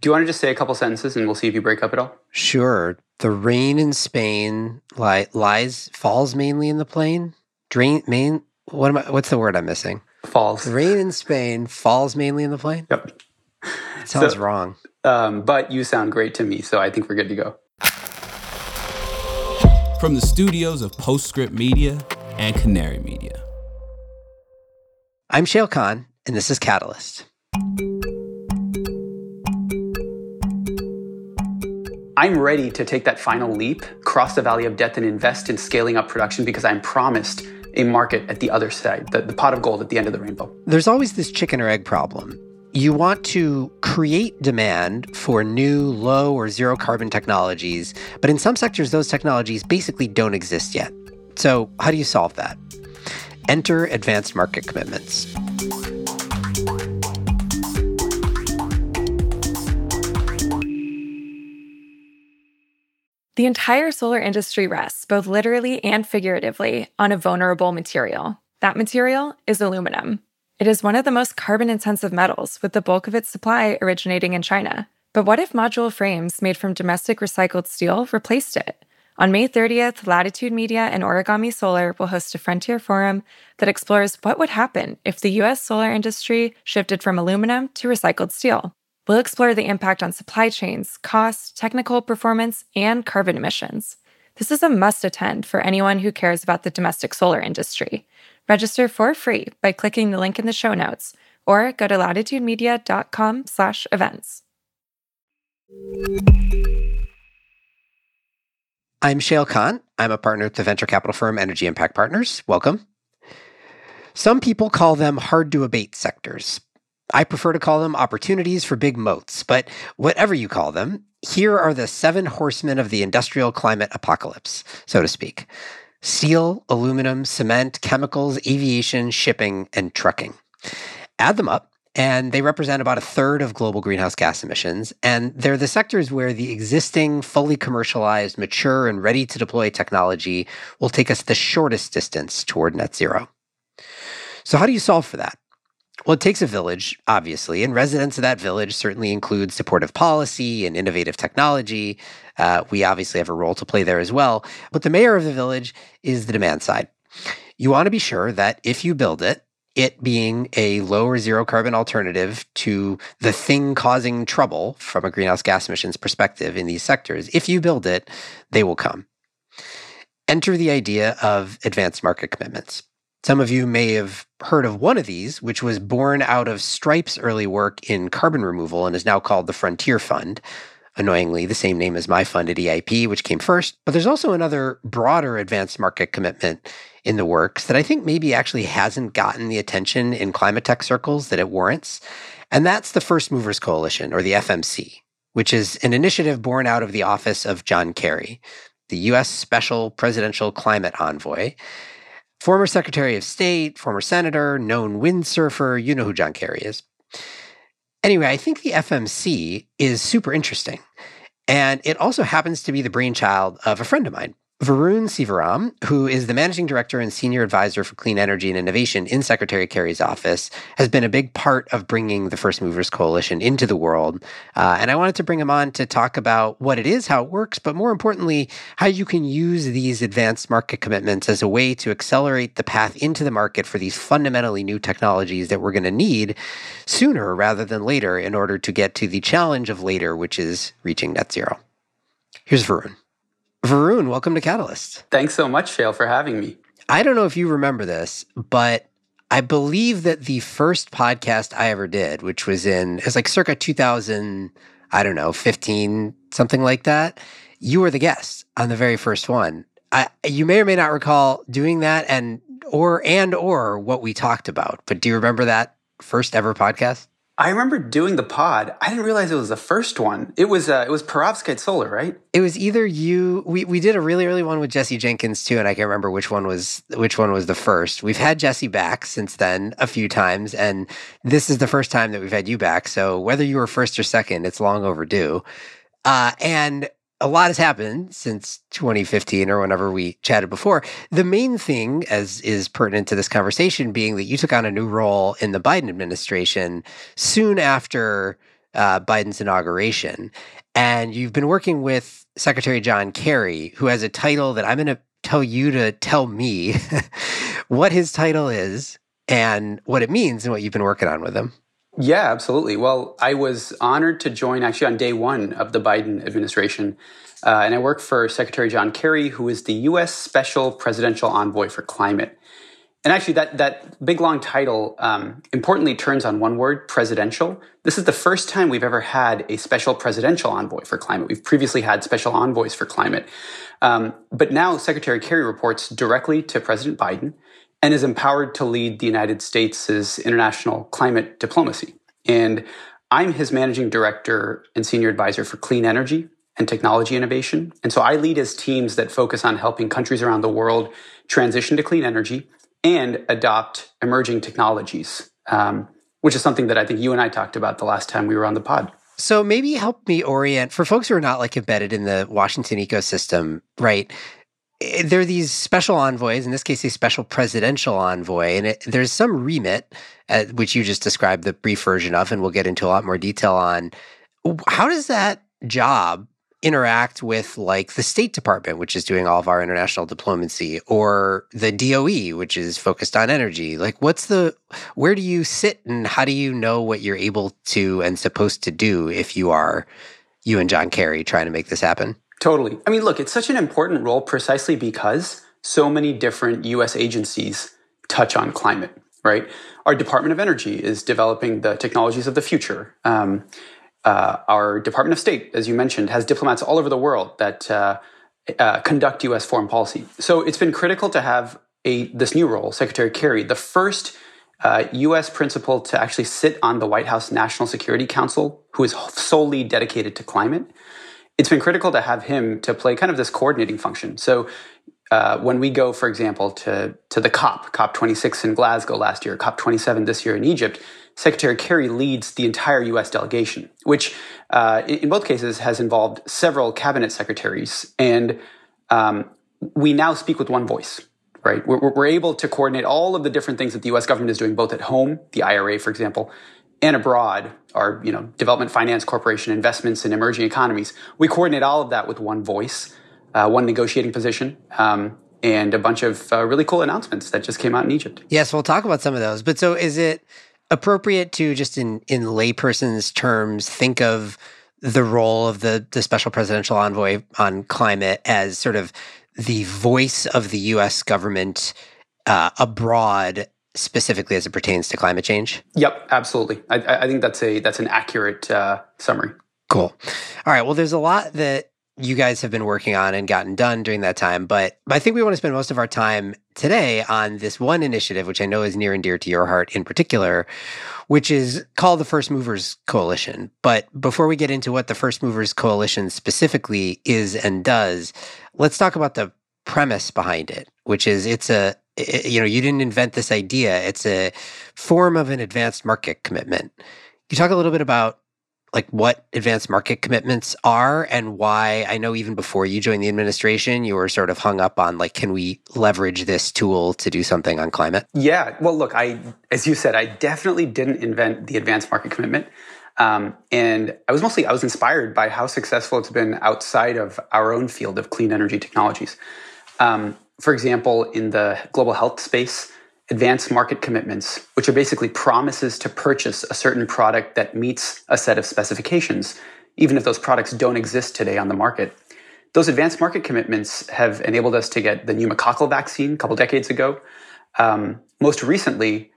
Do you want to just say a couple sentences and we'll see if you break up at all? Sure. The rain in Spain li- lies falls mainly in the plain. Drain main. What am I? What's the word I'm missing? Falls. The rain in Spain falls mainly in the plain. Yep. It sounds So- wrong. Um, but you sound great to me, so I think we're good to go. From the studios of Postscript Media and Canary Media. I'm Shayle Kann, and this is Catalyst. I'm ready to take that final leap, cross the valley of death, and invest in scaling up production because I'm promised a market at the other side, the, the pot of gold at the end of the rainbow. There's always this chicken or egg problem. You want to create demand for new low or zero carbon technologies, but in some sectors, those technologies basically don't exist yet. So, how do you solve that? Enter advanced market commitments. The entire solar industry rests, both literally and figuratively, on a vulnerable material. That material is aluminum. It is one of the most carbon intensive metals, with the bulk of its supply originating in China. But what if module frames made from domestic recycled steel replaced it? On May 30th, Latitude Media and Origami Solar will host a Frontier Forum that explores what would happen if the US solar industry shifted from aluminum to recycled steel. We'll explore the impact on supply chains, cost, technical performance, and carbon emissions. This is a must attend for anyone who cares about the domestic solar industry. Register for free by clicking the link in the show notes or go to latitudemedia.com slash events. I'm Shayle Kann. I'm a partner at the venture capital firm Energy Impact Partners. Welcome. Some people call them hard to abate sectors. I prefer to call them opportunities for big moats, but whatever you call them, here are the seven horsemen of the industrial climate apocalypse, so to speak steel, aluminum, cement, chemicals, aviation, shipping, and trucking. Add them up, and they represent about a third of global greenhouse gas emissions. And they're the sectors where the existing, fully commercialized, mature, and ready to deploy technology will take us the shortest distance toward net zero. So, how do you solve for that? Well, it takes a village, obviously, and residents of that village certainly include supportive policy and innovative technology. Uh, we obviously have a role to play there as well. But the mayor of the village is the demand side. You want to be sure that if you build it, it being a low or zero carbon alternative to the thing causing trouble from a greenhouse gas emissions perspective in these sectors, if you build it, they will come. Enter the idea of advanced market commitments. Some of you may have heard of one of these, which was born out of Stripe's early work in carbon removal and is now called the Frontier Fund. Annoyingly, the same name as my fund at EIP, which came first. But there's also another broader advanced market commitment in the works that I think maybe actually hasn't gotten the attention in climate tech circles that it warrants. And that's the First Movers Coalition, or the FMC, which is an initiative born out of the office of John Kerry, the US Special Presidential Climate Envoy. Former Secretary of State, former senator, known windsurfer, you know who John Kerry is. Anyway, I think the FMC is super interesting. And it also happens to be the brainchild of a friend of mine, Varun Sivaram, who is the managing director and senior advisor for clean energy and innovation in Secretary Kerry's office, has been a big part of bringing the First Movers Coalition into the world. Uh, and I wanted to bring him on to talk about what it is, how it works, but more importantly, how you can use these advanced market commitments as a way to accelerate the path into the market for these fundamentally new technologies that we're going to need sooner rather than later in order to get to the challenge of later, which is reaching net zero. Here's Varun. Varun, welcome to Catalyst. Thanks so much, Shayle, for having me. I don't know if you remember this, but I believe that the first podcast I ever did, which was in, it was like circa 2000, I don't know, 15, something like that. You were the guest on the very first one. I, you may or may not recall doing that and, or, and, or what we talked about, but do you remember that first ever podcast? I remember doing the pod. I didn't realize it was the first one. It was uh, it was Perovskite Solar, right? It was either you. We we did a really early one with Jesse Jenkins too, and I can't remember which one was which one was the first. We've had Jesse back since then a few times, and this is the first time that we've had you back. So whether you were first or second, it's long overdue. Uh, and a lot has happened since 2015 or whenever we chatted before. The main thing, as is pertinent to this conversation, being that you took on a new role in the Biden administration soon after uh, Biden's inauguration. And you've been working with Secretary John Kerry, who has a title that I'm going to tell you to tell me what his title is and what it means and what you've been working on with him. Yeah, absolutely. Well, I was honored to join actually on day one of the Biden administration. Uh, and I work for Secretary John Kerry, who is the U.S. Special Presidential Envoy for Climate. And actually, that, that big long title um, importantly turns on one word presidential. This is the first time we've ever had a special presidential envoy for climate. We've previously had special envoys for climate. Um, but now Secretary Kerry reports directly to President Biden and is empowered to lead the United States' international climate diplomacy. And I'm his managing director and senior advisor for clean energy and technology innovation. And so I lead his teams that focus on helping countries around the world transition to clean energy and adopt emerging technologies, um, which is something that I think you and I talked about the last time we were on the pod. So maybe help me orient for folks who are not like embedded in the Washington ecosystem, right? Eh, there are these special envoys, in this case, a special presidential envoy, and it, there's some remit, uh, which you just described the brief version of, and we'll get into a lot more detail on. How does that job interact with like the State Department, which is doing all of our international diplomacy, or the DOE, which is focused on energy? Like, what's the, where do you sit and how do you know what you're able to and supposed to do if you are you and John Kerry trying to make this happen? Totally. I mean, look, it's such an important role precisely because so many different US agencies touch on climate, right? Our Department of Energy is developing the technologies of the future. Um, uh, our Department of State, as you mentioned, has diplomats all over the world that uh, uh, conduct U.S. foreign policy. So it's been critical to have a this new role, Secretary Kerry, the first U.S. Uh, principal to actually sit on the White House National Security Council, who is solely dedicated to climate. It's been critical to have him to play kind of this coordinating function. So uh, when we go, for example, to, to the COP, COP26 in Glasgow last year, COP27 this year in Egypt, Secretary Kerry leads the entire U.S. delegation, which uh, in, in, both cases has involved several cabinet secretaries. And um, we now speak with one voice, right? We're, we're able to coordinate all of the different things that the U.S. government is doing, both at home, the IRA, for example, and abroad, our you know Development Finance Corporation investments in emerging economies. We coordinate all of that with one voice uh, one negotiating position, um, and a bunch of uh, really cool announcements that just came out in Egypt. Yes, we'll talk about some of those. But so is it appropriate to just in in layperson's terms think of the role of the the special presidential envoy on climate as sort of the voice of the U.S. government uh, abroad, specifically as it pertains to climate change? Yep, absolutely. I, I think that's a that's an accurate uh, summary. Cool. All right. Well, there's a lot that you guys have been working on and gotten done during that time. But I think we want to spend most of our time today on this one initiative, which I know is near and dear to your heart in particular, which is called the First Movers Coalition. But before we get into what the First Movers Coalition specifically is and does, let's talk about the premise behind it, which is it's a you know, you didn't invent this idea. It's a form of an advanced market commitment. You talk a little bit about like what advanced market commitments are and why I know even before you joined the administration, you were sort of hung up on like, can we leverage this tool to do something on climate? Yeah. Well, look, I, as you said, I definitely didn't invent the advanced market commitment. Um, and I was mostly, I was inspired by how successful it's been outside of our own field of clean energy technologies. Um, for example, in the global health space, advanced market commitments, which are basically promises to purchase a certain product that meets a set of specifications, even if those products don't exist today on the market. Those advanced market commitments have enabled us to get the pneumococcal vaccine a couple decades ago. Um, most recently,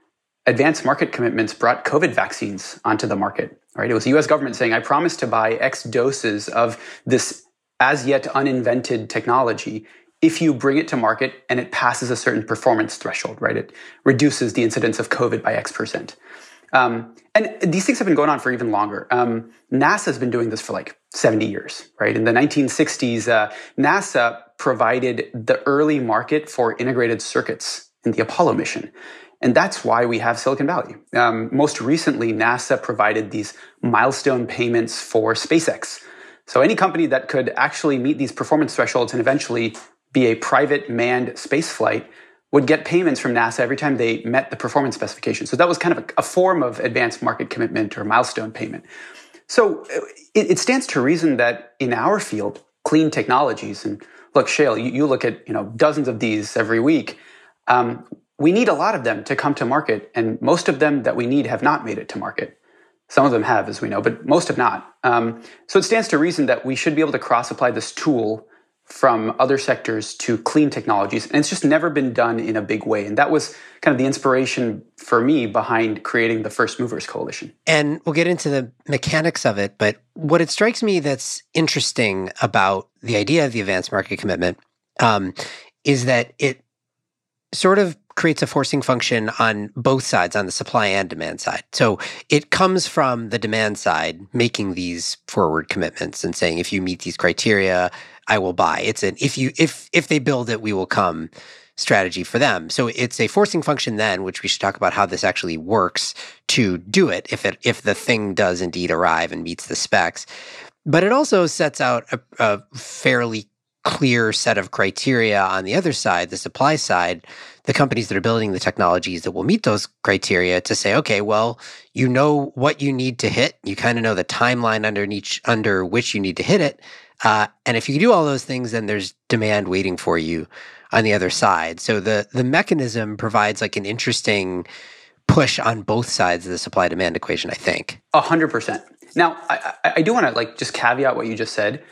advanced market commitments brought COVID vaccines onto the market. Right? It was the U.S. government saying, "I promise to buy X doses of this as yet uninvented technology if you bring it to market and it passes a certain performance threshold, right? It reduces the incidence of COVID by X percent. Um, and these things have been going on for even longer. Um, NASA has been doing this for like 70 years, right? In the 1960s, uh, NASA provided the early market for integrated circuits in the Apollo mission. And that's why we have Silicon Valley. Um, most recently, NASA provided these milestone payments for SpaceX. So any company that could actually meet these performance thresholds and eventually be a private manned space flight would get payments from NASA every time they met the performance specification. So that was kind of a, a, form of advanced market commitment or milestone payment. So uh, it, it, stands to reason that in our field, clean technologies, and look, Shayle, you, you look at you know dozens of these every week. Um, we need a lot of them to come to market, and most of them that we need have not made it to market. Some of them have, as we know, but most have not. Um, so it stands to reason that we should be able to cross apply this tool from other sectors to clean technologies. And it's just never been done in a big way. And that was kind of the inspiration for me behind creating the First Movers Coalition. And we'll get into the mechanics of it. But what it strikes me that's interesting about the idea of the advanced market commitment um, is that it sort of creates a forcing function on both sides, on the supply and demand side. So it comes from the demand side making these forward commitments and saying, if you meet these criteria, I will buy. It's an if you if if they build it, we will come strategy for them. So it's a forcing function then, which we should talk about how this actually works to do it if it if the thing does indeed arrive and meets the specs. But it also sets out a, a fairly clear set of criteria on the other side, the supply side, the companies that are building the technologies that will meet those criteria to say, okay, well, you know what you need to hit. You kind of know the timeline under each under which you need to hit it. Uh, and if you do all those things, then there's demand waiting for you on the other side. So the the mechanism provides like an interesting push on both sides of the supply demand equation. I think a hundred percent. Now, I, I do want to like just caveat what you just said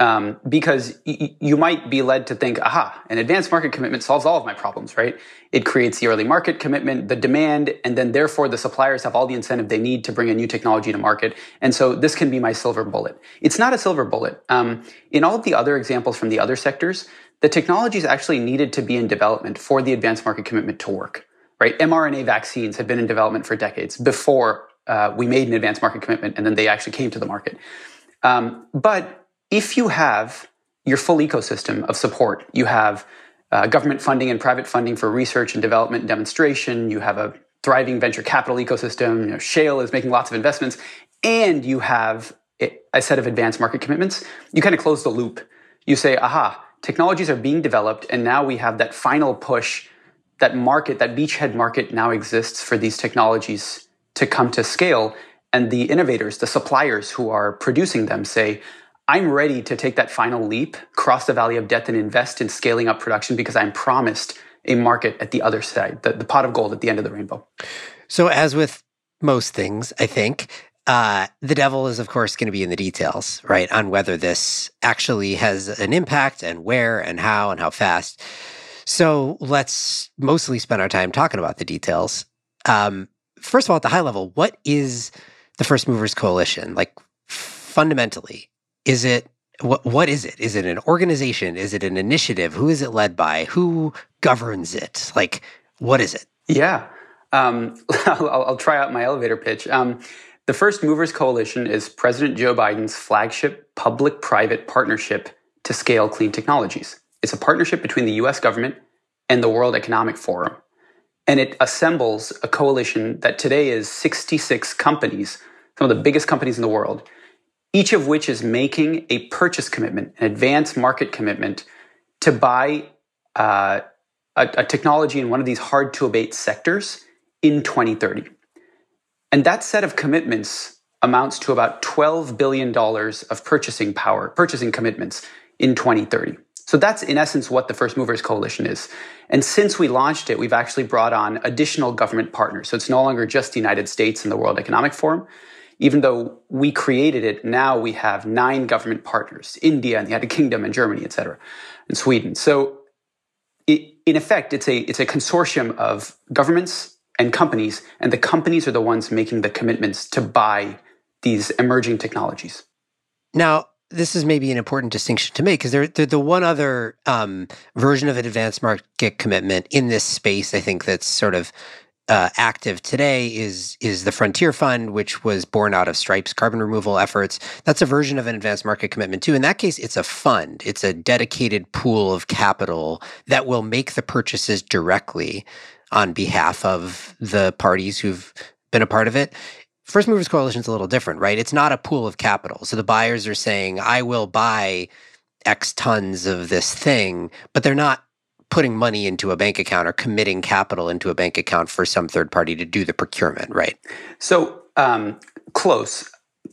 um, because y- you might be led to think, aha, an advanced market commitment solves all of my problems, right? It creates the early market commitment, the demand, and then therefore the suppliers have all the incentive they need to bring a new technology to market. And so this can be my silver bullet. It's not a silver bullet. Um, in all of the other examples from the other sectors, the technologies actually needed to be in development for the advanced market commitment to work, right? mRNA vaccines had been in development for decades before uh, we made an advanced market commitment, and then they actually came to the market. Um, but if you have your full ecosystem of support, you have uh, government funding and private funding for research and development and demonstration, you have a thriving venture capital ecosystem, you know, Shayle is making lots of investments, and you have a set of advanced market commitments, you kind of close the loop. You say, aha, technologies are being developed, and now we have that final push. That market, that beachhead market now exists for these technologies to come to scale. And the innovators, the suppliers who are producing them say, I'm ready to take that final leap, cross the valley of death, and invest in scaling up production because I'm promised a market at the other side, the, the pot of gold at the end of the rainbow. So, as with most things, I think, uh, the devil is, of course, going to be in the details, right? On whether this actually has an impact and where and how and how fast. So, let's mostly spend our time talking about the details. Um, first of all, at the high level, what is the First Movers Coalition? Like, fundamentally, is it what what is it? Is it an organization? Is it an initiative? Who is it led by? Who governs it? Like, what is it? Yeah, um, I'll, I'll, try out my elevator pitch. Um, the First Movers Coalition is President Joe Biden's flagship public-private partnership to scale clean technologies. It's a partnership between the U.S. government and the World Economic Forum, and it assembles a coalition that today is 66 companies, some of the biggest companies in the world each of which is making a purchase commitment, an advanced market commitment to buy uh, a, a technology in one of these hard to abate sectors in 2030. And that set of commitments amounts to about $12 billion of purchasing power, purchasing commitments in 2030. So that's in essence what the First Movers Coalition is. And since we launched it, we've actually brought on additional government partners. So it's no longer just the United States and the World Economic Forum, even though we created it, now we have nine government partners, India and the United Kingdom and Germany, et cetera, and Sweden. So it, in effect, it's a, it's a consortium of governments and companies, and the companies are the ones making the commitments to buy these emerging technologies. Now, this is maybe an important distinction to make because they're, the one other um, version of an advanced market commitment in this space, I think, that's sort of uh, active today is is the Frontier Fund, which was born out of Stripe's carbon removal efforts. That's a version of an advanced market commitment too. In that case, it's a fund. It's a dedicated pool of capital that will make the purchases directly on behalf of the parties who've been a part of it. First Movers Coalition is a little different, right? It's not a pool of capital. So the buyers are saying, "I will buy." X tons of this thing, but they're not putting money into a bank account or committing capital into a bank account for some third party to do the procurement, right? So um, close.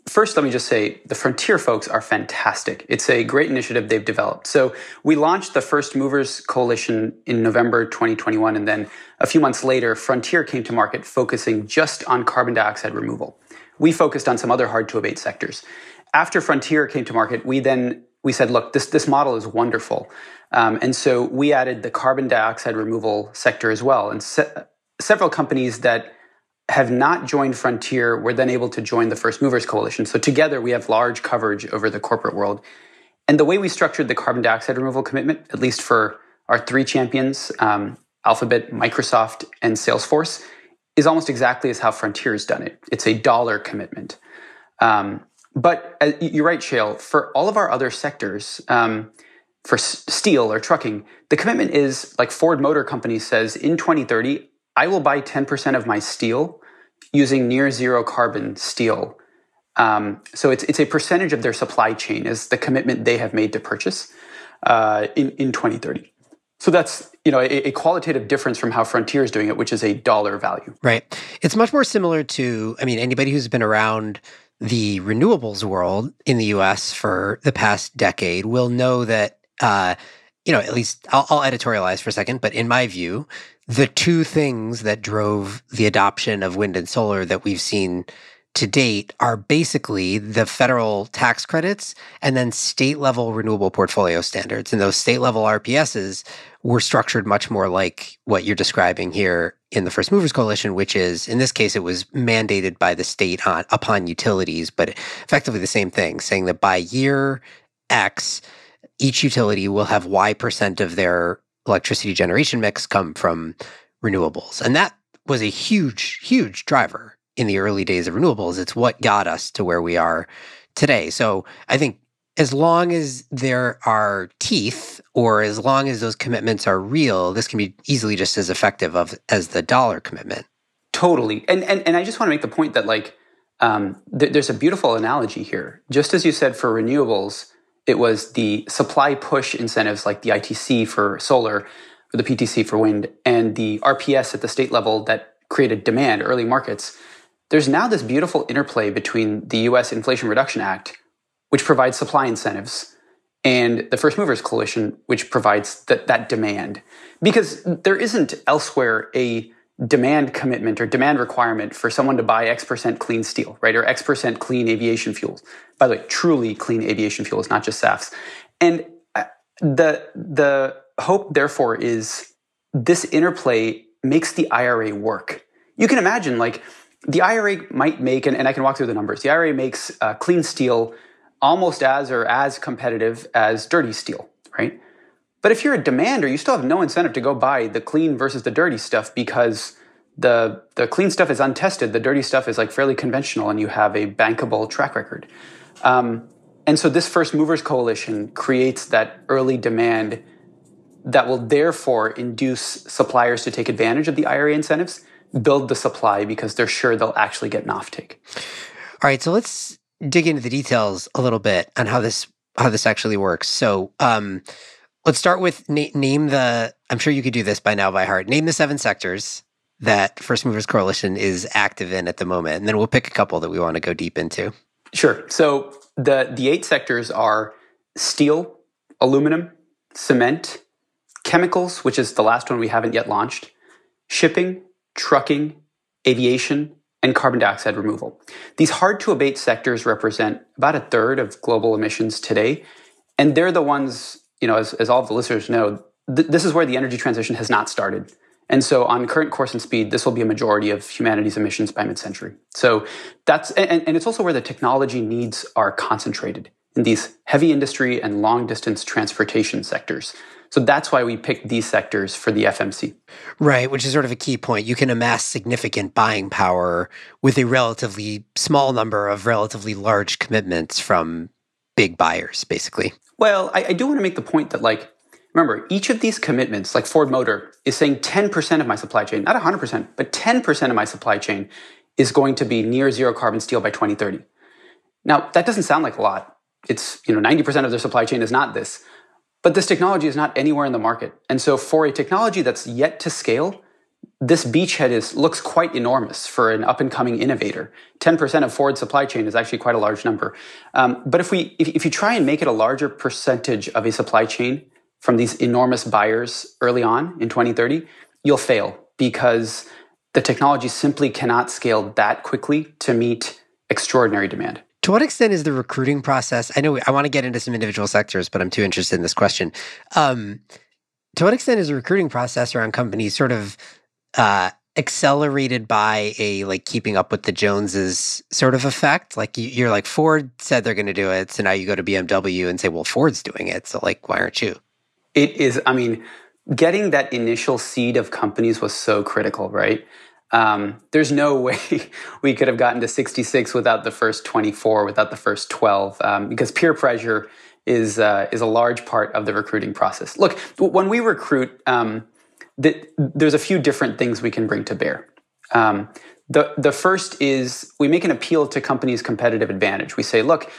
First, let me just say the Frontier folks are fantastic. It's a great initiative they've developed. So, we launched the First Movers Coalition in November 2021, and then a few months later, Frontier came to market focusing just on carbon dioxide removal. We focused on some other hard to abate sectors. After Frontier came to market, we then we said, look, this, this model is wonderful. Um, and so we added the carbon dioxide removal sector as well. And se- several companies that have not joined Frontier were then able to join the First Movers Coalition. So together we have large coverage over the corporate world. And the way we structured the carbon dioxide removal commitment, at least for our three champions, um, Alphabet, Microsoft, and Salesforce, is almost exactly as how Frontier has done it. It's a dollar commitment. Um, but uh, you're right, Shayle. For all of our other sectors, um, for steel or trucking, the commitment is like Ford Motor Company says in 2030, I will buy 10% of my steel using near zero carbon steel. Um, so it's it's a percentage of their supply chain is the commitment they have made to purchase uh, in in 2030. So that's you know a, a, qualitative difference from how Frontier is doing it, which is a dollar value. Right. It's much more similar to I mean anybody who's been around the renewables world in the U.S. for the past decade will know that uh, you know at least I'll, I'll editorialize for a second, but in my view, the two things that drove the adoption of wind and solar that we've seen to date are basically the federal tax credits and then state level renewable portfolio standards. And those state level RPSs were structured much more like what you're describing here in the First Movers Coalition, which is in this case, it was mandated by the state on, upon utilities, but effectively the same thing, saying that by year X, each utility will have Y percent of their electricity generation mix come from renewables. And that was a huge, huge driver in the early days of renewables. It's what got us to where we are today. So I think as long as there are teeth or as long as those commitments are real, this can be easily just as effective of as the dollar commitment. Totally. And and, and I just want to make the point that like um, th- there's a beautiful analogy here. Just as you said for renewables, it was the supply push incentives like the ITC for solar or the PTC for wind and the RPS at the state level that created demand, early markets. There's now this beautiful interplay between the US Inflation Reduction Act, which provides supply incentives, and the First Movers Coalition, which provides that, that demand. Because there isn't elsewhere a demand commitment or demand requirement for someone to buy X percent clean steel, right? Or X percent clean aviation fuels. By the way, truly clean aviation fuels, not just SAFs. And uh, the, the hope, therefore, is this interplay makes the IRA work. You can imagine, like, the IRA might make, and, and I can walk through the numbers, the IRA makes uh, clean steel almost as or as competitive as dirty steel, right? But if you're a demander, you still have no incentive to go buy the clean versus the dirty stuff because the the clean stuff is untested. The dirty stuff is like fairly conventional, and you have a bankable track record. Um, and so this first movers coalition creates that early demand that will therefore induce suppliers to take advantage of the IRA incentives, build the supply because they're sure they'll actually get an offtake. All right, so let's dig into the details a little bit on how this how this actually works. So, um, let's start with na- name the. I'm sure you could do this by now by heart. Name the seven sectors that First Movers Coalition is active in at the moment, and then we'll pick a couple that we want to go deep into. Sure. So the the eight sectors are steel, aluminum, cement, chemicals, which is the last one we haven't yet launched, shipping, trucking, aviation, and carbon dioxide removal. These hard to abate sectors represent about a third of global emissions today. And they're the ones, you know, as, as all of the listeners know, th- this is where the energy transition has not started. And so on current course and speed, this will be a majority of humanity's emissions by mid-century. So that's, and, and it's also where the technology needs are concentrated in these heavy industry and long distance transportation sectors. So that's why we picked these sectors for the FMC. Right, which is sort of a key point. You can amass significant buying power with a relatively small number of relatively large commitments from big buyers, basically. Well, I, I do want to make the point that, like, remember, each of these commitments, like Ford Motor, is saying 10% of my supply chain, not 100%, but 10% of my supply chain is going to be near zero carbon steel by 2030. Now, that doesn't sound like a lot. It's, you know, 90% of their supply chain is not this. But this technology is not anywhere in the market. And so for a technology that's yet to scale, this beachhead is looks quite enormous for an up and coming innovator. 10% of Ford's supply chain is actually quite a large number. Um, but if we if, if you try and make it a larger percentage of a supply chain from these enormous buyers early on in 2030, you'll fail because the technology simply cannot scale that quickly to meet extraordinary demand. To what extent is the recruiting process? I know I want to get into some individual sectors, but I'm too interested in this question. Um, to what extent is the recruiting process around companies sort of uh, accelerated by a like keeping up with the Joneses sort of effect? Like you're like Ford said they're going to do it, so now you go to BMW and say, well, Ford's doing it, so like why aren't you? It is. I mean, getting that initial seed of companies was so critical, right? Um, there's no way we could have gotten to 66 without the first 24, without the first 12, um, because peer pressure is uh, is a large part of the recruiting process. Look, when we recruit, um, the, there's a few different things we can bring to bear. Um, the the first is we make an appeal to companies' competitive advantage. We say, look,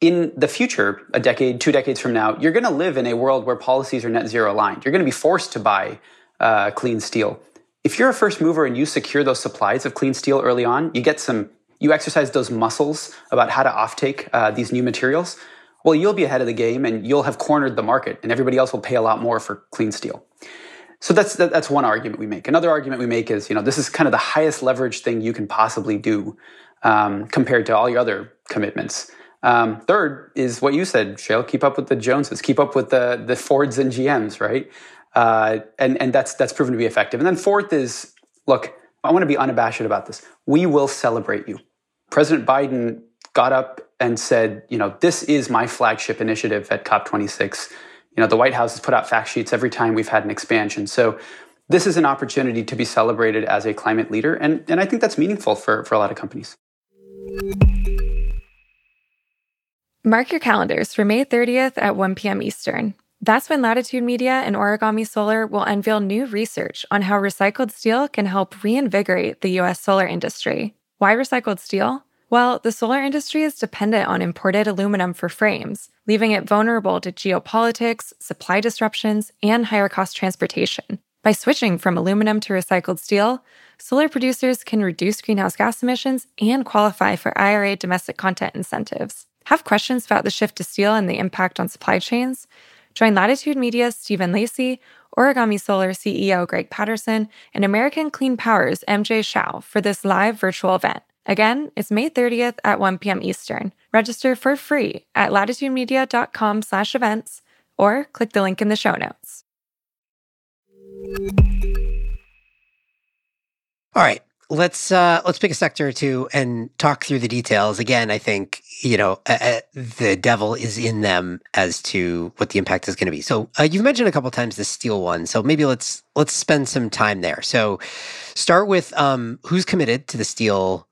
in the future, a decade, two decades from now, you're going to live in a world where policies are net zero aligned. You're going to be forced to buy uh, clean steel. If you're a first mover and you secure those supplies of clean steel early on, you get some, you exercise those muscles about how to offtake uh, these new materials. Well, you'll be ahead of the game and you'll have cornered the market, and everybody else will pay a lot more for clean steel. So that's that's one argument we make. Another argument we make is, you know, this is kind of the highest leverage thing you can possibly do um, compared to all your other commitments. Um, third is what you said, Shayle. Keep up with the Joneses. Keep up with the the Fords and GMs, right? Uh, and and that's that's proven to be effective. And then fourth is, look, I want to be unabashed about this. We will celebrate you. President Biden got up and said, you know, this is my flagship initiative at COP26. You know, the White House has put out fact sheets every time we've had an expansion. So this is an opportunity to be celebrated as a climate leader, and and I think that's meaningful for for a lot of companies. Mark your calendars for May 30th at 1 p.m. Eastern. That's when Latitude Media and Origami Solar will unveil new research on how recycled steel can help reinvigorate the U.S. solar industry. Why recycled steel? Well, the solar industry is dependent on imported aluminum for frames, leaving it vulnerable to geopolitics, supply disruptions, and higher cost transportation. By switching from aluminum to recycled steel, solar producers can reduce greenhouse gas emissions and qualify for IRA domestic content incentives. Have questions about the shift to steel and the impact on supply chains? Join Latitude Media's Stephen Lacey, Origami Solar CEO Greg Patterson, and American Clean Power's MJ Shiao for this live virtual event. Again, it's May 30th at 1 p.m. Eastern. Register for free at latitudemedia.com slash events or click the link in the show notes. All right let's uh, let's pick a sector or two and talk through the details. Again, I think you know uh, uh the devil is in them as to what the impact is going to be. So uh, you've mentioned a couple times the steel one, so maybe let's let's spend some time there. So start with um, who's committed to the steel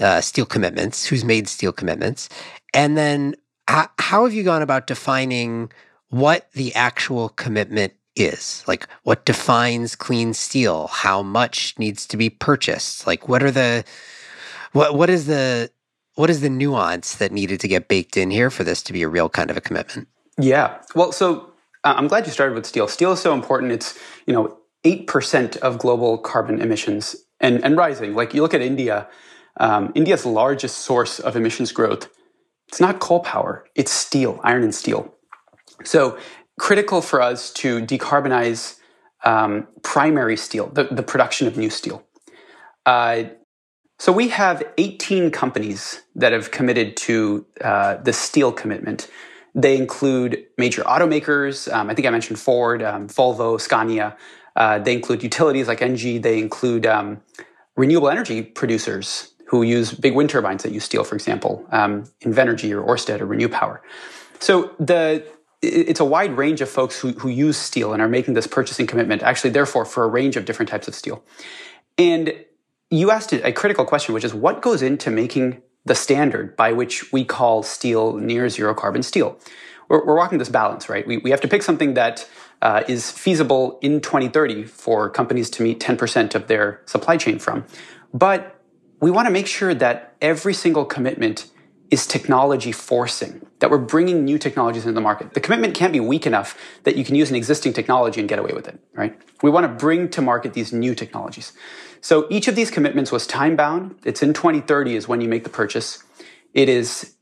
uh, steel commitments, who's made steel commitments, and then h- how have you gone about defining what the actual commitment is? Like what defines clean steel? How much needs to be purchased? Like what are the what what is the what is the nuance that needed to get baked in here for this to be a real kind of a commitment? Yeah. Well so uh, i'm glad you started with steel. Steel is so important. It's you know 8% of global carbon emissions and and rising. Like you look at india um, india's largest source of emissions growth it's not coal power it's steel iron and steel so critical for us to decarbonize um, primary steel, the, the, production of new steel. Uh, so we have 18 companies that have committed to uh, the steel commitment. They include major automakers. Um, I think I mentioned Ford, um, Volvo, Scania. Uh, they include utilities like Engie. They include um, renewable energy producers who use big wind turbines that use steel, for example, um, Invenergy or Orsted or Renew Power. So the it's a wide range of folks who, who use steel and are making this purchasing commitment, actually, therefore, for a range of different types of steel. And you asked a critical question, which is what goes into making the standard by which we call steel near zero carbon steel? We're, we're walking this balance, right? We, we have to pick something that uh, is feasible in 2030 for companies to meet 10% of their supply chain from. But we want to make sure that every single commitment is technology forcing, that we're bringing new technologies into the market. The commitment can't be weak enough that you can use an existing technology and get away with it, right? We want to bring to market these new technologies. So each of these commitments was time bound. It's in 2030 is when you make the purchase. It is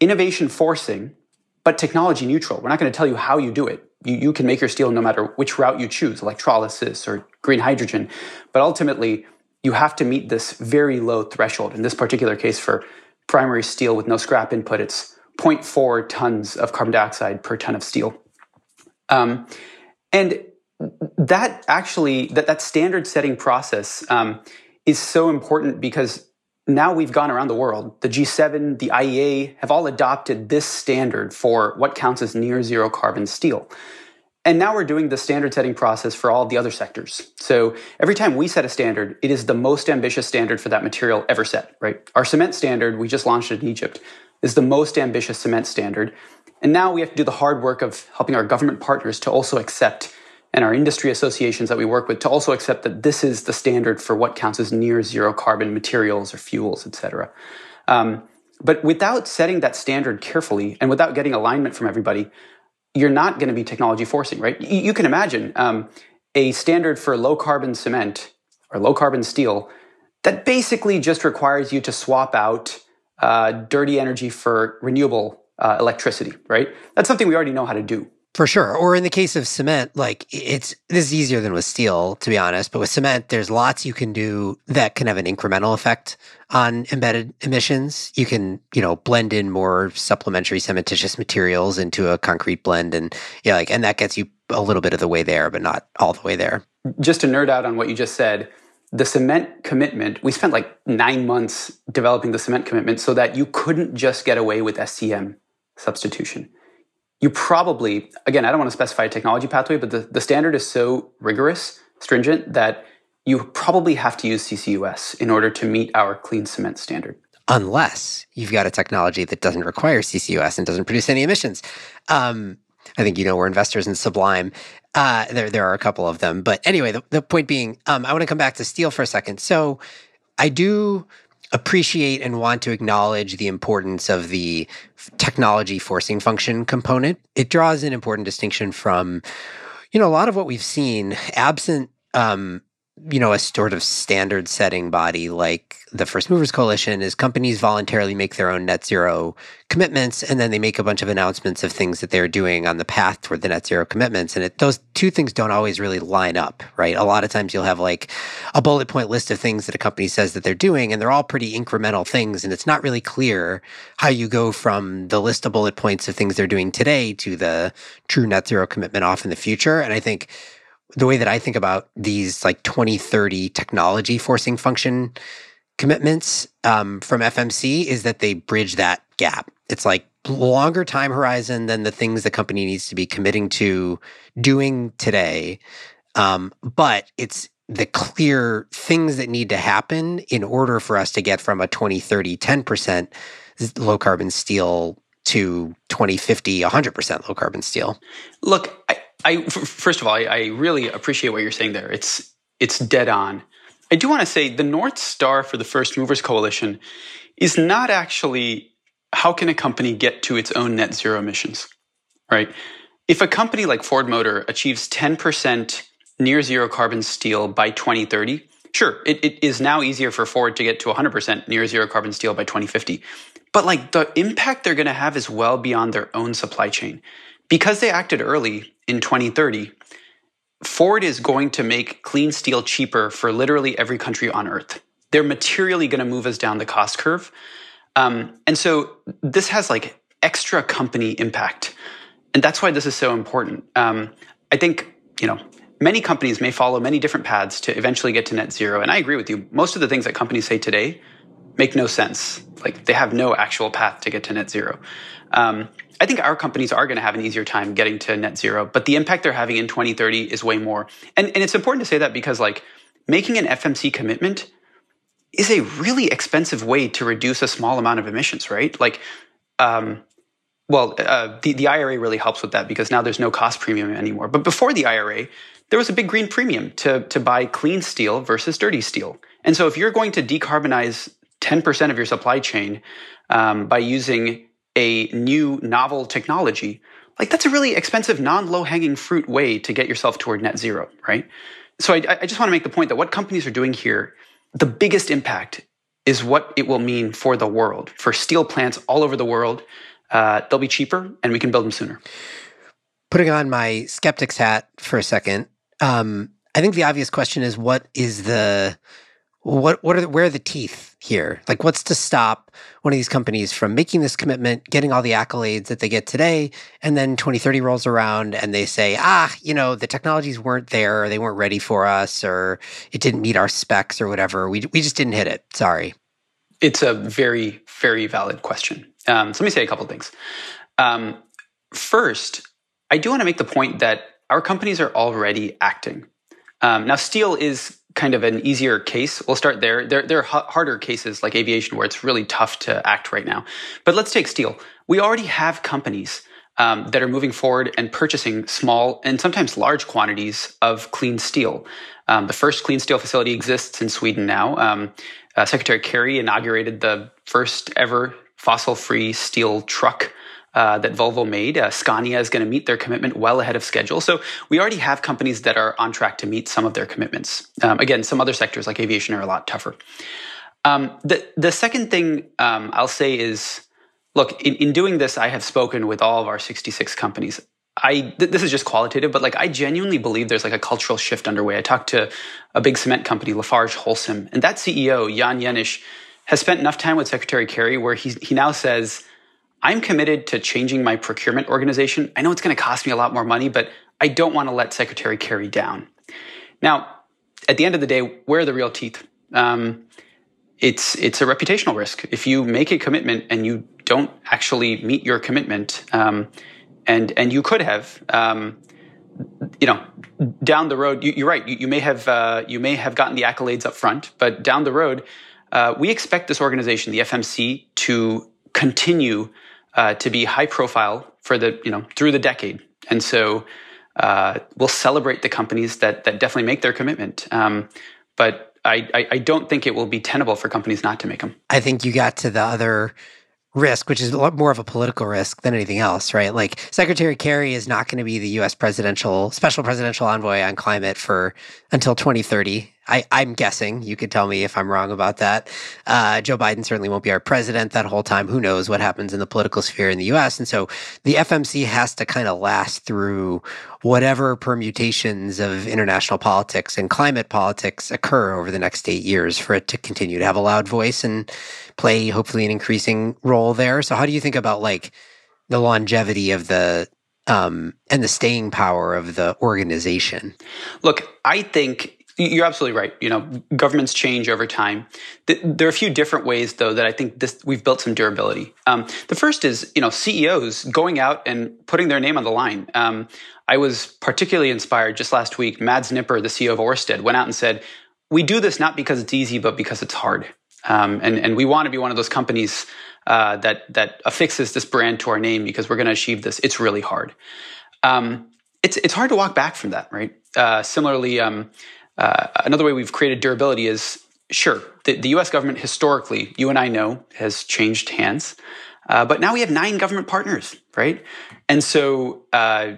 innovation forcing, but technology neutral. We're not going to tell you how you do it. You, you can make your steel no matter which route you choose, electrolysis or green hydrogen. But ultimately, you have to meet this very low threshold. In this particular case, for primary steel with no scrap input, it's 0.4 tons of carbon dioxide per ton of steel. Um, and that actually, that, that standard setting process um, is so important because now we've gone around the world. The G7, the IEA have all adopted this standard for what counts as near zero carbon steel. And now we're doing the standard setting process for all the other sectors. So every time we set a standard, it is the most ambitious standard for that material ever set, right? Our cement standard, we just launched it in Egypt, is the most ambitious cement standard. And now we have to do the hard work of helping our government partners to also accept and our industry associations that we work with to also accept that this is the standard for what counts as near zero carbon materials or fuels, et cetera. Um, but without setting that standard carefully and without getting alignment from everybody, you're not going to be technology forcing, right? You, can imagine um, a standard for low carbon cement or low carbon steel that basically just requires you to swap out uh, dirty energy for renewable uh, electricity, right? That's something we already know how to do. For sure. Or in the case of cement, like it's this is easier than with steel, to be honest. But with cement, there's lots you can do that can have an incremental effect on embedded emissions. You can, you know, blend in more supplementary cementitious materials into a concrete blend and yeah, like and that gets you a little bit of the way there, but not all the way there. Just to nerd out on what you just said, the cement commitment, we spent like nine months developing the cement commitment so that you couldn't just get away with SCM substitution you probably, again, I don't want to specify a technology pathway, but the, the standard is so rigorous, stringent, that you probably have to use CCUS in order to meet our clean cement standard. Unless you've got a technology that doesn't require CCUS and doesn't produce any emissions. Um, I think you know we're investors in Sublime. Uh, there, there are a couple of them, but anyway, the, the point being, um, I want to come back to steel for a second. So, I do appreciate and want to acknowledge the importance of the technology forcing function component. It draws an important distinction from, you know, a lot of what we've seen absent um, you know, a sort of standard setting body like the First Movers Coalition is companies voluntarily make their own net zero commitments and then they make a bunch of announcements of things that they're doing on the path toward the net zero commitments. And it, those two things don't always really line up, right? A lot of times you'll have like a bullet point list of things that a company says that they're doing and they're all pretty incremental things. And it's not really clear how you go from the list of bullet points of things they're doing today to the true net zero commitment off in the future. And I think the way that I think about these like 2030 technology forcing function commitments um, from FMC is that they bridge that gap. It's like longer time horizon than the things the company needs to be committing to doing today. Um, but it's the clear things that need to happen in order for us to get from a 2030 10% low carbon steel to 2050 100% low carbon steel. Look, I, first of all, I, I really appreciate what you're saying there. It's it's dead on. I do want to say the North Star for the First Movers Coalition is not actually how can a company get to its own net zero emissions, right? If a company like Ford Motor achieves 10% near zero carbon steel by 2030, sure, it, it is now easier for Ford to get to 100% near zero carbon steel by 2050. But like the impact they're going to have is well beyond their own supply chain. Because they acted early in 2030, Ford is going to make clean steel cheaper for literally every country on earth. They're materially going to move us down the cost curve. Um, and so this has like extra company impact. And that's why this is so important. Um, I think, you know, many companies may follow many different paths to eventually get to net zero. And I agree with you. Most of the things that companies say today make no sense. Like they have no actual path to get to net zero. Um, I think our companies are going to have an easier time getting to net zero, but the impact they're having in 2030 is way more. And, and it's important to say that because like making an FMC commitment is a really expensive way to reduce a small amount of emissions, right? Like, um, well, uh, the, the IRA really helps with that because now there's no cost premium anymore. But before the IRA, there was a big green premium to, to buy clean steel versus dirty steel. And so if you're going to decarbonize 10% of your supply chain um, by using a new novel technology, like that's a really expensive, non low hanging fruit way to get yourself toward net zero, right? So I, I just want to make the point that what companies are doing here, the biggest impact is what it will mean for the world, for steel plants all over the world. Uh, they'll be cheaper and we can build them sooner. Putting on my skeptic's hat for a second, um, I think the obvious question is what is the what what are the, where are the teeth here? Like, what's to stop one of these companies from making this commitment, getting all the accolades that they get today, and then 2030 rolls around and they say, ah, you know, the technologies weren't there, or they weren't ready for us, or it didn't meet our specs, or whatever. We we just didn't hit it. Sorry. It's a very very valid question. Um, so let me say a couple things. Um, first, I do want to make the point that our companies are already acting. Um, now, steel is kind of an easier case. We'll start there. There, there are harder cases like aviation where it's really tough to act right now. But let's take steel. We already have companies um, that are moving forward and purchasing small and sometimes large quantities of clean steel. Um, the first clean steel facility exists in Sweden now. Um, uh, Secretary Kerry inaugurated the first ever fossil free steel truck uh, that Volvo made. Uh, Scania is going to meet their commitment well ahead of schedule. So we already have companies that are on track to meet some of their commitments. Um, again, some other sectors like aviation are a lot tougher. Um, the the second thing um, I'll say is, look, in, in, doing this, I have spoken with all of our 66 companies. I th- this is just qualitative, but like I genuinely believe there's like a cultural shift underway. I talked to a big cement company, Lafarge Holcim, and that CEO Jan Jenisch has spent enough time with Secretary Kerry where he he now says I'm committed to changing my procurement organization. I know it's going to cost me a lot more money, but I don't want to let Secretary Kerry down. Now, at the end of the day, where are the real teeth? Um, it's it's a reputational risk. If you make a commitment and you don't actually meet your commitment, um, and and you could have, um, you know, down the road, you, are right. You, you, may have uh, you may have gotten the accolades up front, but down the road, uh, we expect this organization, the FMC, to continue uh, to be high profile for the you know through the decade, and so uh, we'll celebrate the companies that that definitely make their commitment. Um, but I, I, I don't think it will be tenable for companies not to make them. I think you got to the other risk, which is a lot more of a political risk than anything else, right? Like Secretary Kerry is not going to be the U.S. presidential special presidential envoy on climate for until 2030. I, am guessing. You could tell me if I'm wrong about that. Uh, Joe Biden certainly won't be our president that whole time. Who knows what happens in the political sphere in the U.S. And so the FMC has to kind of last through whatever permutations of international politics and climate politics occur over the next eight years for it to continue to have a loud voice and play hopefully an increasing role there. So how do you think about like the longevity of the um, and the staying power of the organization? Look, I think you're absolutely right. You know, governments change over time. There are a few different ways, though, that I think this we've built some durability. Um, the first is, you know, CEOs going out and putting their name on the line. Um, I was particularly inspired just last week. Mads Nipper, the CEO of Orsted, went out and said, "We do this not because it's easy, but because it's hard." Um, and and we want to be one of those companies uh, that that affixes this brand to our name because we're going to achieve this. It's really hard. Um, it's it's hard to walk back from that, right? Uh, similarly. Uh, another way we've created durability is sure, the, the, US government historically, you and I know, has changed hands. Uh, but now we have nine government partners, right? And so uh,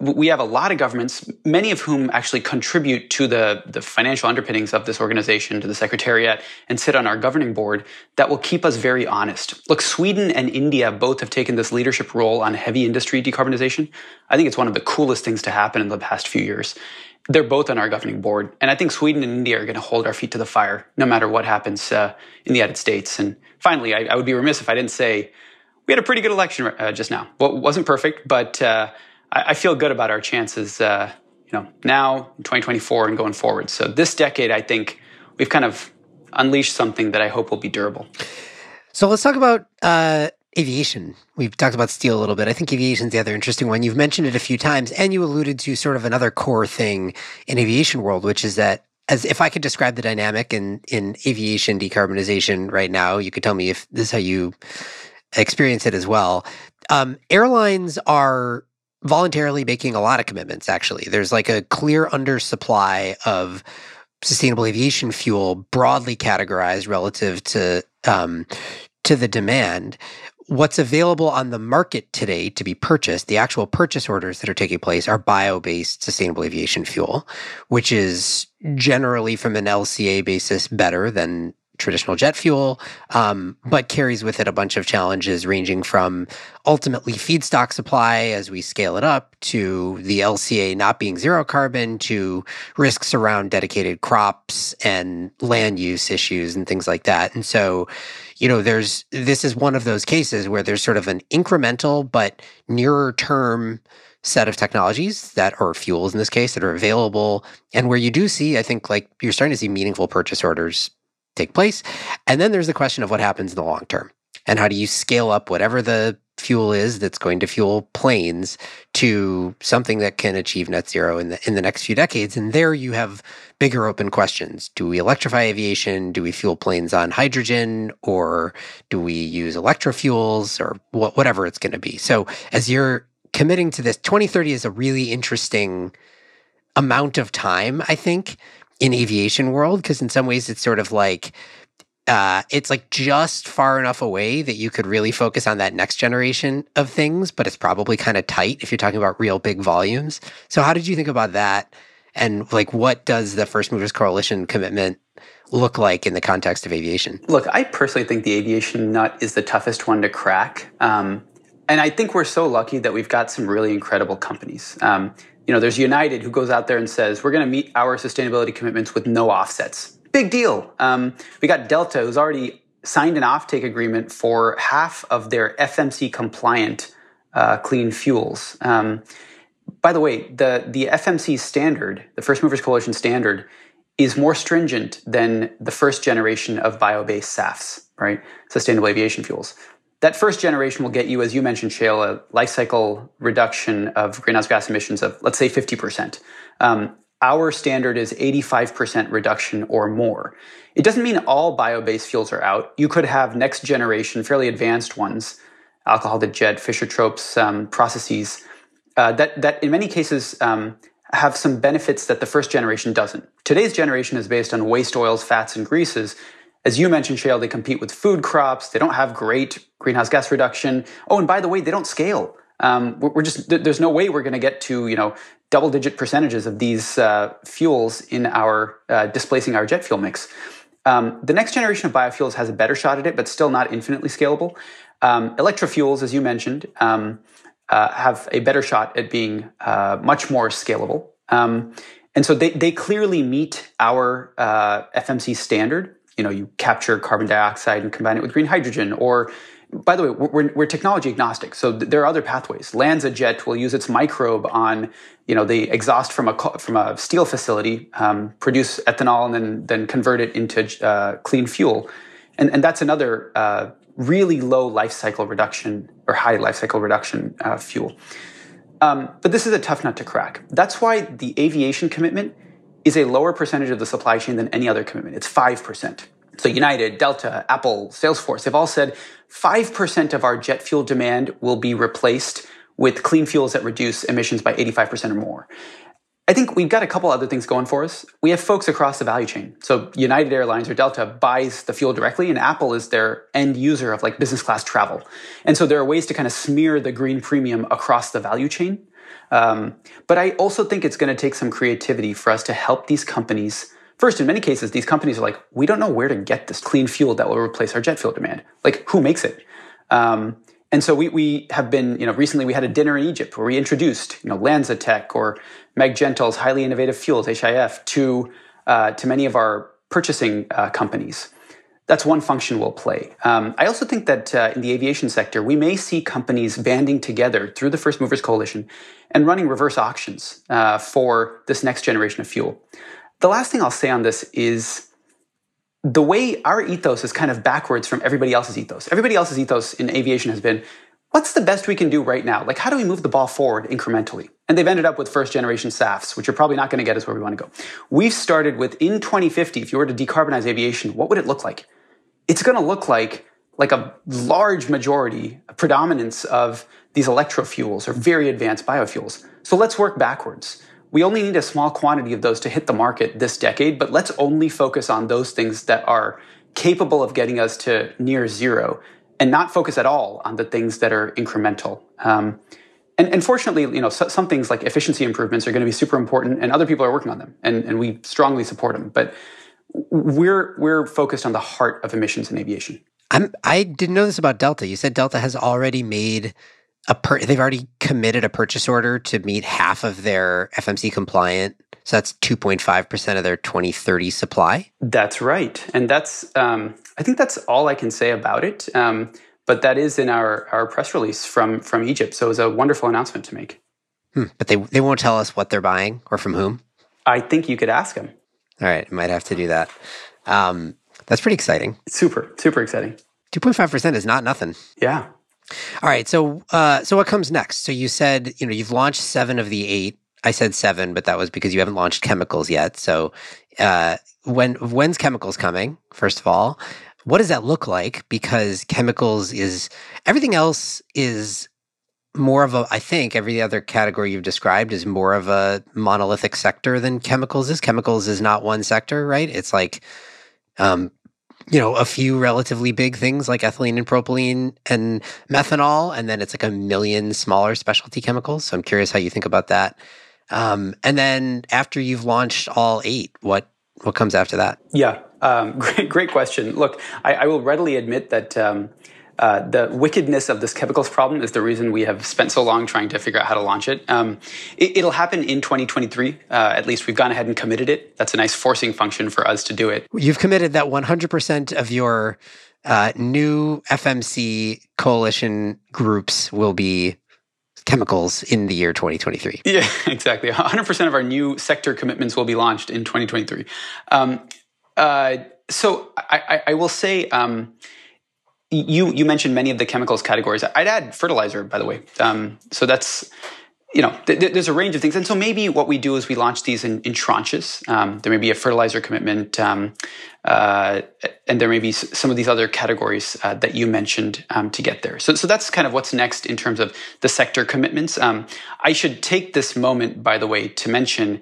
we have a lot of governments, many of whom actually contribute to the, the financial underpinnings of this organization, to the Secretariat, and sit on our governing board that will keep us very honest. Look, Sweden and India both have taken this leadership role on heavy industry decarbonization. I think it's one of the coolest things to happen in the past few years they're both on our governing board. And I think Sweden and India are going to hold our feet to the fire no matter what happens uh, in the United States. And finally, I, I, would be remiss if I didn't say we had a pretty good election uh, just now. Well, it wasn't perfect, but uh, I, I, feel good about our chances, uh, you know, now, 2024 and going forward. So this decade, I think we've kind of unleashed something that I hope will be durable. So let's talk about uh, aviation. We've talked about steel a little bit. I think aviation's the other interesting one. You've mentioned it a few times, and you alluded to sort of another core thing in aviation world, which is that as if I could describe the dynamic in in aviation decarbonization right now, you could tell me if this is how you experience it as well. Um, airlines are voluntarily making a lot of commitments. Actually, there's like a clear undersupply of sustainable aviation fuel, broadly categorized relative to um, to the demand what's available on the market today to be purchased, the actual purchase orders that are taking place are bio based sustainable aviation fuel, which is generally from an LCA basis better than traditional jet fuel, um, but carries with it a bunch of challenges ranging from ultimately feedstock supply as we scale it up to the LCA not being zero carbon to risks around dedicated crops and land use issues and things like that. And so, you know, there's this is one of those cases where there's sort of an incremental but nearer term set of technologies that are fuels in this case that are available and where you do see i think like you're starting to see meaningful purchase orders take place. And then there's the question of what happens in the long term. And how do you scale up whatever the fuel is that's going to fuel planes to something that can achieve net zero in the in the next few decades. And there you have bigger open questions. Do we electrify aviation? Do we fuel planes on hydrogen? Or do we use electrofuels? Or wh- whatever it's going to be. So as you're committing to this 2030 is a really interesting amount of time i think in aviation world because in some ways it's sort of like uh, it's like just far enough away that you could really focus on that next generation of things, but it's probably kind of tight if you're talking about real big volumes. So, how did you think about that? And like, what does the First Movers Coalition commitment look like in the context of aviation? Look, I personally think the aviation nut is the toughest one to crack. Um, and I think we're so lucky that we've got some really incredible companies. Um, you know, there's United who goes out there and says, we're going to meet our sustainability commitments with no offsets. Big deal. Um, we got Delta, who's already signed an offtake agreement for half of their FMC compliant uh, clean fuels. Um, by the way, the, the FMC standard, the First Movers Coalition standard, is more stringent than the first generation of bio based SAFs, right? Sustainable aviation fuels that first generation will get you, as you mentioned, Shayle, a life cycle reduction of greenhouse gas emissions of, let's say, 50%. Um, our standard is 85% reduction or more. It doesn't mean all bio based fuels are out. You could have next generation, fairly advanced ones, alcohol to jet, Fischer Tropsch um, processes, uh, that, that in many cases um, have some benefits that the first generation doesn't. Today's generation is based on waste oils, fats, and greases, as you mentioned, Shayle, they compete with food crops. They don't have great greenhouse gas reduction. Oh, and by the way, they don't scale. Um, we're just there's no way we're going to get to you know double digit percentages of these uh, fuels in our uh, displacing our jet fuel mix. Um, the next generation of biofuels has a better shot at it, but still not infinitely scalable. Um, electrofuels, as you mentioned, um, uh, have a better shot at being uh, much more scalable. Um, and so they, they clearly meet our uh, FMC standard you know you capture carbon dioxide and combine it with green hydrogen or by the way we're, we're technology agnostic. So there are other pathways. LanzaJet will use its microbe on you know the exhaust from a from a steel facility um, produce ethanol and then then convert it into uh, clean fuel. And and that's another uh, really low life cycle reduction or high life cycle reduction uh, fuel. Um, but this is a tough nut to crack. That's why the aviation commitment is a lower percentage of the supply chain than any other commitment. It's 5%. So United, Delta, Apple, Salesforce, they've all said 5% of our jet fuel demand will be replaced with clean fuels that reduce emissions by 85% or more. I think we've got a couple other things going for us. We have folks across the value chain. So United Airlines or Delta buys the fuel directly and Apple is their end user of like business class travel. And so there are ways to kind of smear the green premium across the value chain. Um, but I also think it's going to take some creativity for us to help these companies. First, in many cases, these companies are like, we don't know where to get this clean fuel that will replace our jet fuel demand. Like, who makes it? Um, and so we, we have been, you know, recently we had a dinner in Egypt where we introduced, you know, LanzaTech or Meg Gentle's highly innovative fuels, HIF, to, uh, to many of our purchasing uh, companies that's one function we'll play. Um, I also think that uh, in the aviation sector, we may see companies banding together through the First Movers Coalition and running reverse auctions uh, for this next generation of fuel. The last thing I'll say on this is the way our ethos is kind of backwards from everybody else's ethos. Everybody else's ethos in aviation has been what's the best we can do right now? Like, how do we move the ball forward incrementally? And they've ended up with first generation SAFs, which are probably not going to get us where we want to go. We've started with in 2050, if you were to decarbonize aviation, what would it look like? It's going to look like like a large majority, a predominance of these electrofuels or very advanced biofuels. So let's work backwards. We only need a small quantity of those to hit the market this decade, but let's only focus on those things that are capable of getting us to near zero and not focus at all on the things that are incremental. Um, and, and, fortunately, you know, so, some things like efficiency improvements are going to be super important, and other people are working on them, and, and we strongly support them. But we're we're focused on the heart of emissions in aviation. I'm I didn't know this about Delta. You said Delta has already made a per, they've already committed a purchase order to meet half of their FMC compliant. So that's 2.5% of their 2030 supply. That's right. And that's, um, I think that's all I can say about it. Um, but that is in our, our press release from, from Egypt. So it was a wonderful announcement to make. Hmm, but they, they won't tell us what they're buying or from whom? I think you could ask them. All right. Might have to do that. Um, that's pretty exciting. Super, super exciting. 2.5% is not nothing. Yeah. All right. So, uh, so what comes next? So you said, you know, you've launched seven of the eight. I said seven, but that was because you haven't launched chemicals yet. So, uh, when when's chemicals coming? First of all, what does that look like? Because chemicals is everything else is more of a. I think every other category you've described is more of a monolithic sector than chemicals is. Chemicals is not one sector, right? It's like um, you know, a few relatively big things like ethylene and propylene and methanol, and then it's like a million smaller specialty chemicals. So I'm curious how you think about that. Um, and then after you've launched all eight, what what comes after that? Yeah, um, great, great question. Look, I, I will readily admit that um, uh, the wickedness of this chemicals problem is the reason we have spent so long trying to figure out how to launch it. Um, it will happen in 2023. Uh, at least we've gone ahead and committed it. That's a nice forcing function for us to do it. You've committed that 100% of your uh, new FMC coalition groups will be chemicals in the year 2023. Yeah, exactly. 100% of our new sector commitments will be launched in 2023. Um, uh, so I, I, will say, um, you you mentioned many of the chemicals categories. I'd add fertilizer, by the way. Um, so that's you know th- there's a range of things, and so maybe what we do is we launch these in, in tranches. Um, there may be a fertilizer commitment, um, uh, and there may be some of these other categories uh, that you mentioned um, to get there. So so that's kind of what's next in terms of the sector commitments. Um, I should take this moment, by the way, to mention.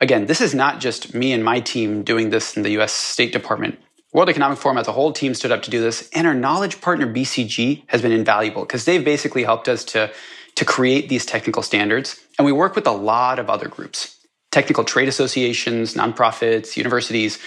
Again, this is not just me and my team doing this in the US State Department. World Economic Forum as a whole team stood up to do this, and our knowledge partner BCG has been invaluable because they've basically helped us to, to create these technical standards. And we work with a lot of other groups, technical trade associations, nonprofits, universities,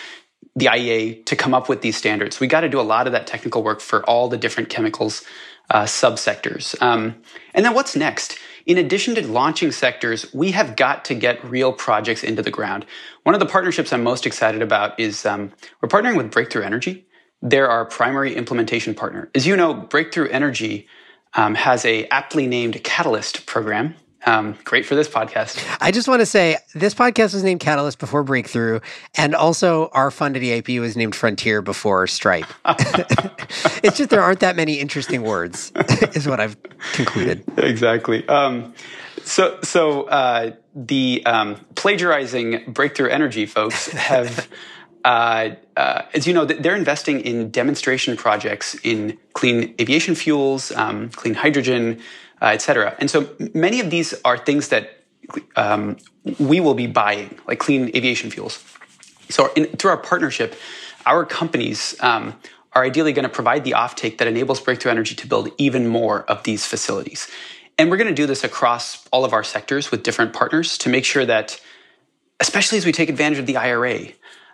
the IEA to come up with these standards. We got to do a lot of that technical work for all the different chemicals uh, subsectors. Um, and then what's next? In addition to launching sectors, we have got to get real projects into the ground. One of the partnerships I'm most excited about is um, we're partnering with Breakthrough Energy. They're our primary implementation partner. As you know, Breakthrough Energy um, has a aptly named Catalyst program um, great for this podcast. I just want to say this podcast was named Catalyst before Breakthrough, and also our fund at EIP was named Frontier before Stripe. it's just there aren't that many interesting words, is what I've concluded. Exactly. Um, so, so uh, the um, plagiarizing Breakthrough Energy folks have. Uh, uh, as you know, they're investing in demonstration projects in clean aviation fuels, um, clean hydrogen, uh, etc. And so many of these are things that um, we will be buying, like clean aviation fuels. So in, through our partnership, our companies um, are ideally going to provide the offtake that enables Breakthrough Energy to build even more of these facilities. And we're going to do this across all of our sectors with different partners to make sure that, especially as we take advantage of the IRA,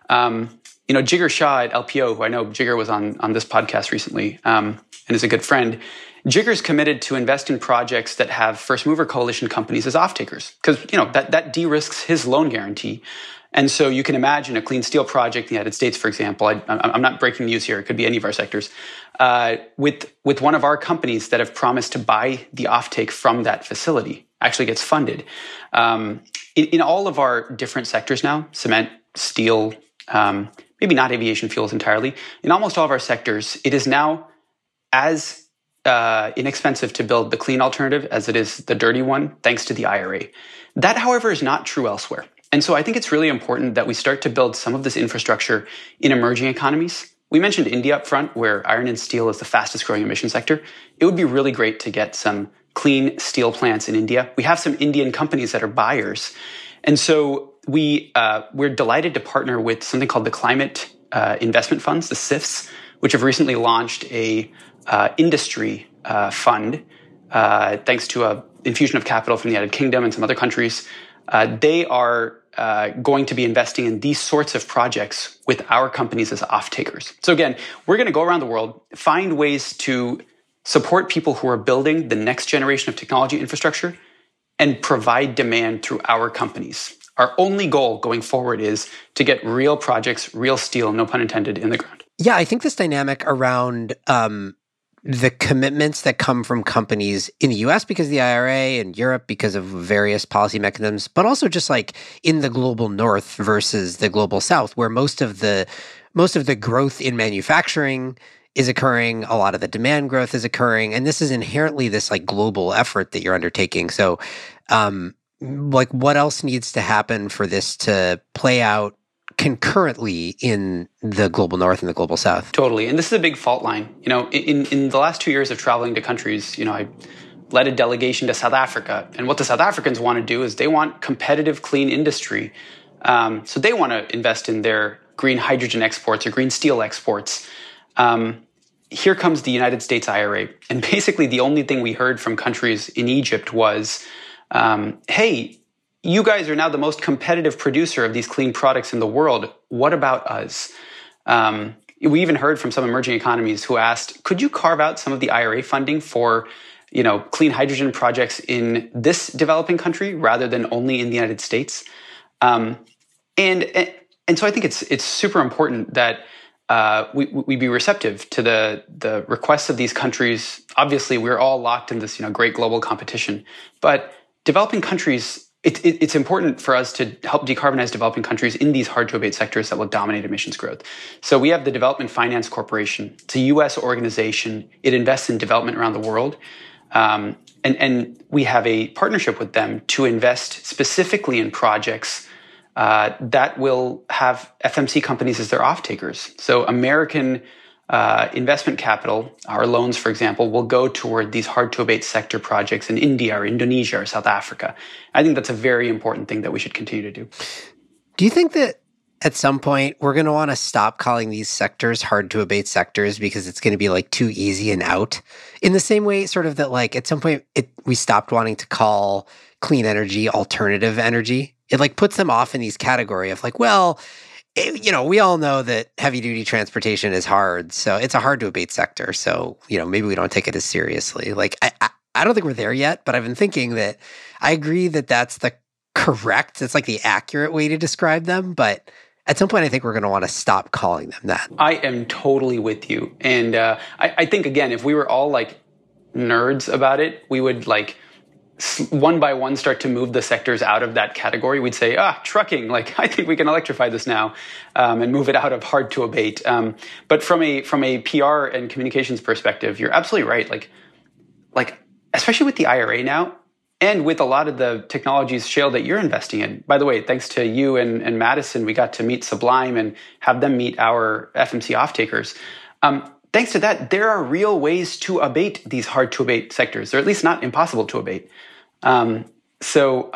um, you know, Jigar Shah at LPO, who I know Jigar was on on this podcast recently um, and is a good friend, Jigar's committed to invest in projects that have first mover coalition companies as off-takers because you know that that de-risks his loan guarantee. And so you can imagine a clean steel project in the United States, for example. I, am not breaking news here; it could be any of our sectors. Uh, with with one of our companies that have promised to buy the offtake from that facility, actually gets funded. Um, in, in, all of our different sectors now, cement, steel, um, maybe not aviation fuels entirely. In almost all of our sectors, it is now as uh, inexpensive to build the clean alternative as it is the dirty one, thanks to the IRA. That, however, is not true elsewhere. And so I think it's really important that we start to build some of this infrastructure in emerging economies. We mentioned India up front, where iron and steel is the fastest growing emission sector. It would be really great to get some clean steel plants in India. We have some Indian companies that are buyers. And so we, uh, we're delighted to partner with something called the Climate uh, Investment Funds, the CIFs, which have recently launched a uh, industry uh, fund, uh, thanks to a infusion of capital from the United Kingdom and some other countries. Uh, they are uh, going to be investing in these sorts of projects with our companies as off takers. So again, we're going to go around the world, find ways to support people who are building the next generation of technology infrastructure and provide demand through our companies. Our only goal going forward is to get real projects, real steel, no pun intended, in the ground. Yeah, I think this dynamic around um, the commitments that come from companies in the US because of the IRA and Europe because of various policy mechanisms, but also just like in the global north versus the global south, where most of the most of the growth in manufacturing is occurring, a lot of the demand growth is occurring, and this is inherently this like global effort that you're undertaking. So um like what else needs to happen for this to play out concurrently in the global north and the global south. Totally. And this is a big fault line. You know, in, in the last two years of traveling to countries, you know, I led a delegation to South Africa. And what the South Africans want to do is they want competitive, clean industry. Um, so they want to invest in their green hydrogen exports or green steel exports. Um, here comes the United States IRA. And basically, the only thing we heard from countries in Egypt was, um, hey, you guys are now the most competitive producer of these clean products in the world. What about us? Um, we even heard from some emerging economies who asked, could you carve out some of the IRA funding for you know, clean hydrogen projects in this developing country rather than only in the United States? Um, and, and so I think it's, it's super important that uh, we, we be receptive to the, the requests of these countries. Obviously, we're all locked in this you know, great global competition, but developing countries it, it, it's important for us to help decarbonize developing countries in these hard to abate sectors that will dominate emissions growth. So we have the Development Finance Corporation. It's a U.S. organization. It invests in development around the world. Um, and, and we have a partnership with them to invest specifically in projects uh, that will have FMC companies as their off takers. So American uh, investment capital, our loans, for example, will go toward these hard to abate sector projects in India or Indonesia or South Africa. I think that's a very important thing that we should continue to do. Do you think that at some point we're going to want to stop calling these sectors hard to abate sectors because it's going to be like too easy and out? In the same way, sort of that, like at some point it, we stopped wanting to call clean energy alternative energy. It like puts them off in these category of like, well, it, you know, we all know that heavy duty transportation is hard. So it's a hard to abate sector. So, you know, maybe we don't take it as seriously. Like, I, I, I don't think we're there yet, but I've been thinking that I agree that that's the correct, it's like the accurate way to describe them. But at some point, I think we're going to want to stop calling them that. I am totally with you. And uh, I, I think, again, if we were all like nerds about it, we would like, one by one start to move the sectors out of that category, we'd say, ah, trucking, like I think we can electrify this now um, and move it out of hard to abate. Um, but from a from a PR and communications perspective, you're absolutely right. Like, like especially with the IRA now, and with a lot of the technologies Shayle that you're investing in. By the way, thanks to you and, and Madison, we got to meet Sublime and have them meet our FMC off takers. Um, thanks to that, there are real ways to abate these hard to abate sectors. They're at least not impossible to abate. Um, so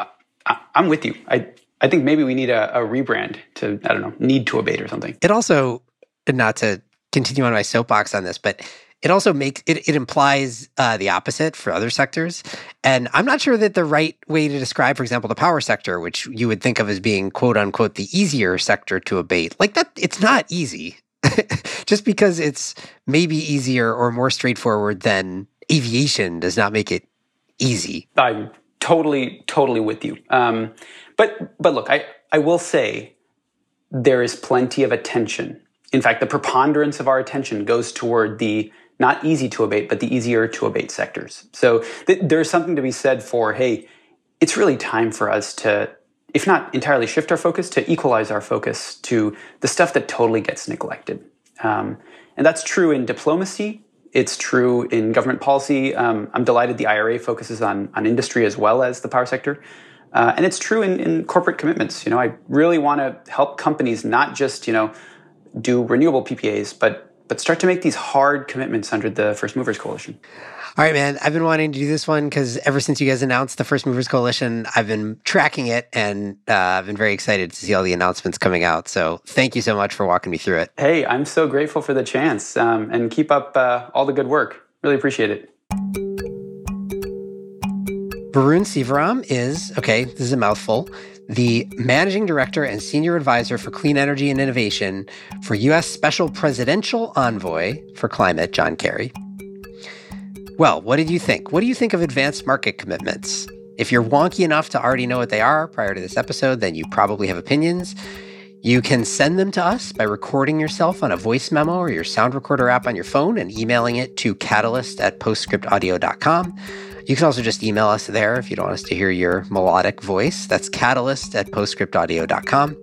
I, am with you. I I think maybe we need a, a, rebrand to I don't know need to abate or something. It also not to continue on my soapbox on this, but it also makes it, it implies uh, the opposite for other sectors and i'm not sure that the right way to describe for example the power sector which you would think of as being quote unquote the easier sector to abate like that it's not easy just because it's maybe easier or more straightforward than aviation does not make it easy. I'm totally, totally with you. Um, but but look, I, I will say there is plenty of attention. In fact, the preponderance of our attention goes toward the not easy to abate, but the easier to abate sectors. So th- there's something to be said for, hey, it's really time for us to, if not entirely shift our focus, to equalize our focus to the stuff that totally gets neglected. Um, and that's true in diplomacy. It's true in government policy. Um, I'm delighted the IRA focuses on, on industry as well as the power sector. Uh, and it's true in, in corporate commitments. You know, I really want to help companies not just, you know, do renewable PPAs, but but start to make these hard commitments under the First Movers Coalition. All right, man. I've been wanting to do this one because ever since you guys announced the First Movers Coalition, I've been tracking it and uh, I've been very excited to see all the announcements coming out. So thank you so much for walking me through it. Hey, I'm so grateful for the chance um, and keep up uh, all the good work. Really appreciate it. Varun Sivaram is, okay, this is a mouthful, the Managing Director and Senior Advisor for Clean Energy and Innovation for U.S. Special Presidential Envoy for Climate, John Kerry. Well, what did you think? What do you think of advanced market commitments? If you're wonky enough to already know what they are prior to this episode, then you probably have opinions. You can send them to us by recording yourself on a voice memo or your sound recorder app on your phone and emailing it to catalyst at postscriptaudio.com. You can also just email us there if you don't want us to hear your melodic voice. That's catalyst at postscriptaudio.com.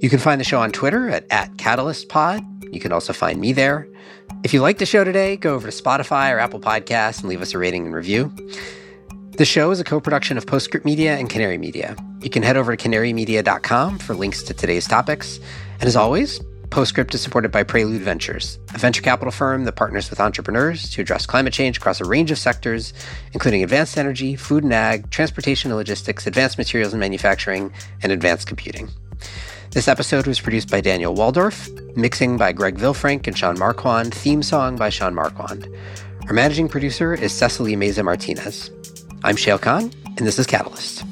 You can find the show on Twitter at, at catalystpod. You can also find me there. If you like the show today, go over to Spotify or Apple Podcasts and leave us a rating and review. The show is a co production of Postscript Media and Canary Media. You can head over to canarymedia.com for links to today's topics. And as always, Postscript is supported by Prelude Ventures, a venture capital firm that partners with entrepreneurs to address climate change across a range of sectors, including advanced energy, food and ag, transportation and logistics, advanced materials and manufacturing, and advanced computing. This episode was produced by Daniel Woldorff, mixing by Greg Vilfrank and Sean Marquand, theme song by Sean Marquand. Our managing producer is Cecily Meza Martinez. I'm Shayle Kann, and this is Catalyst.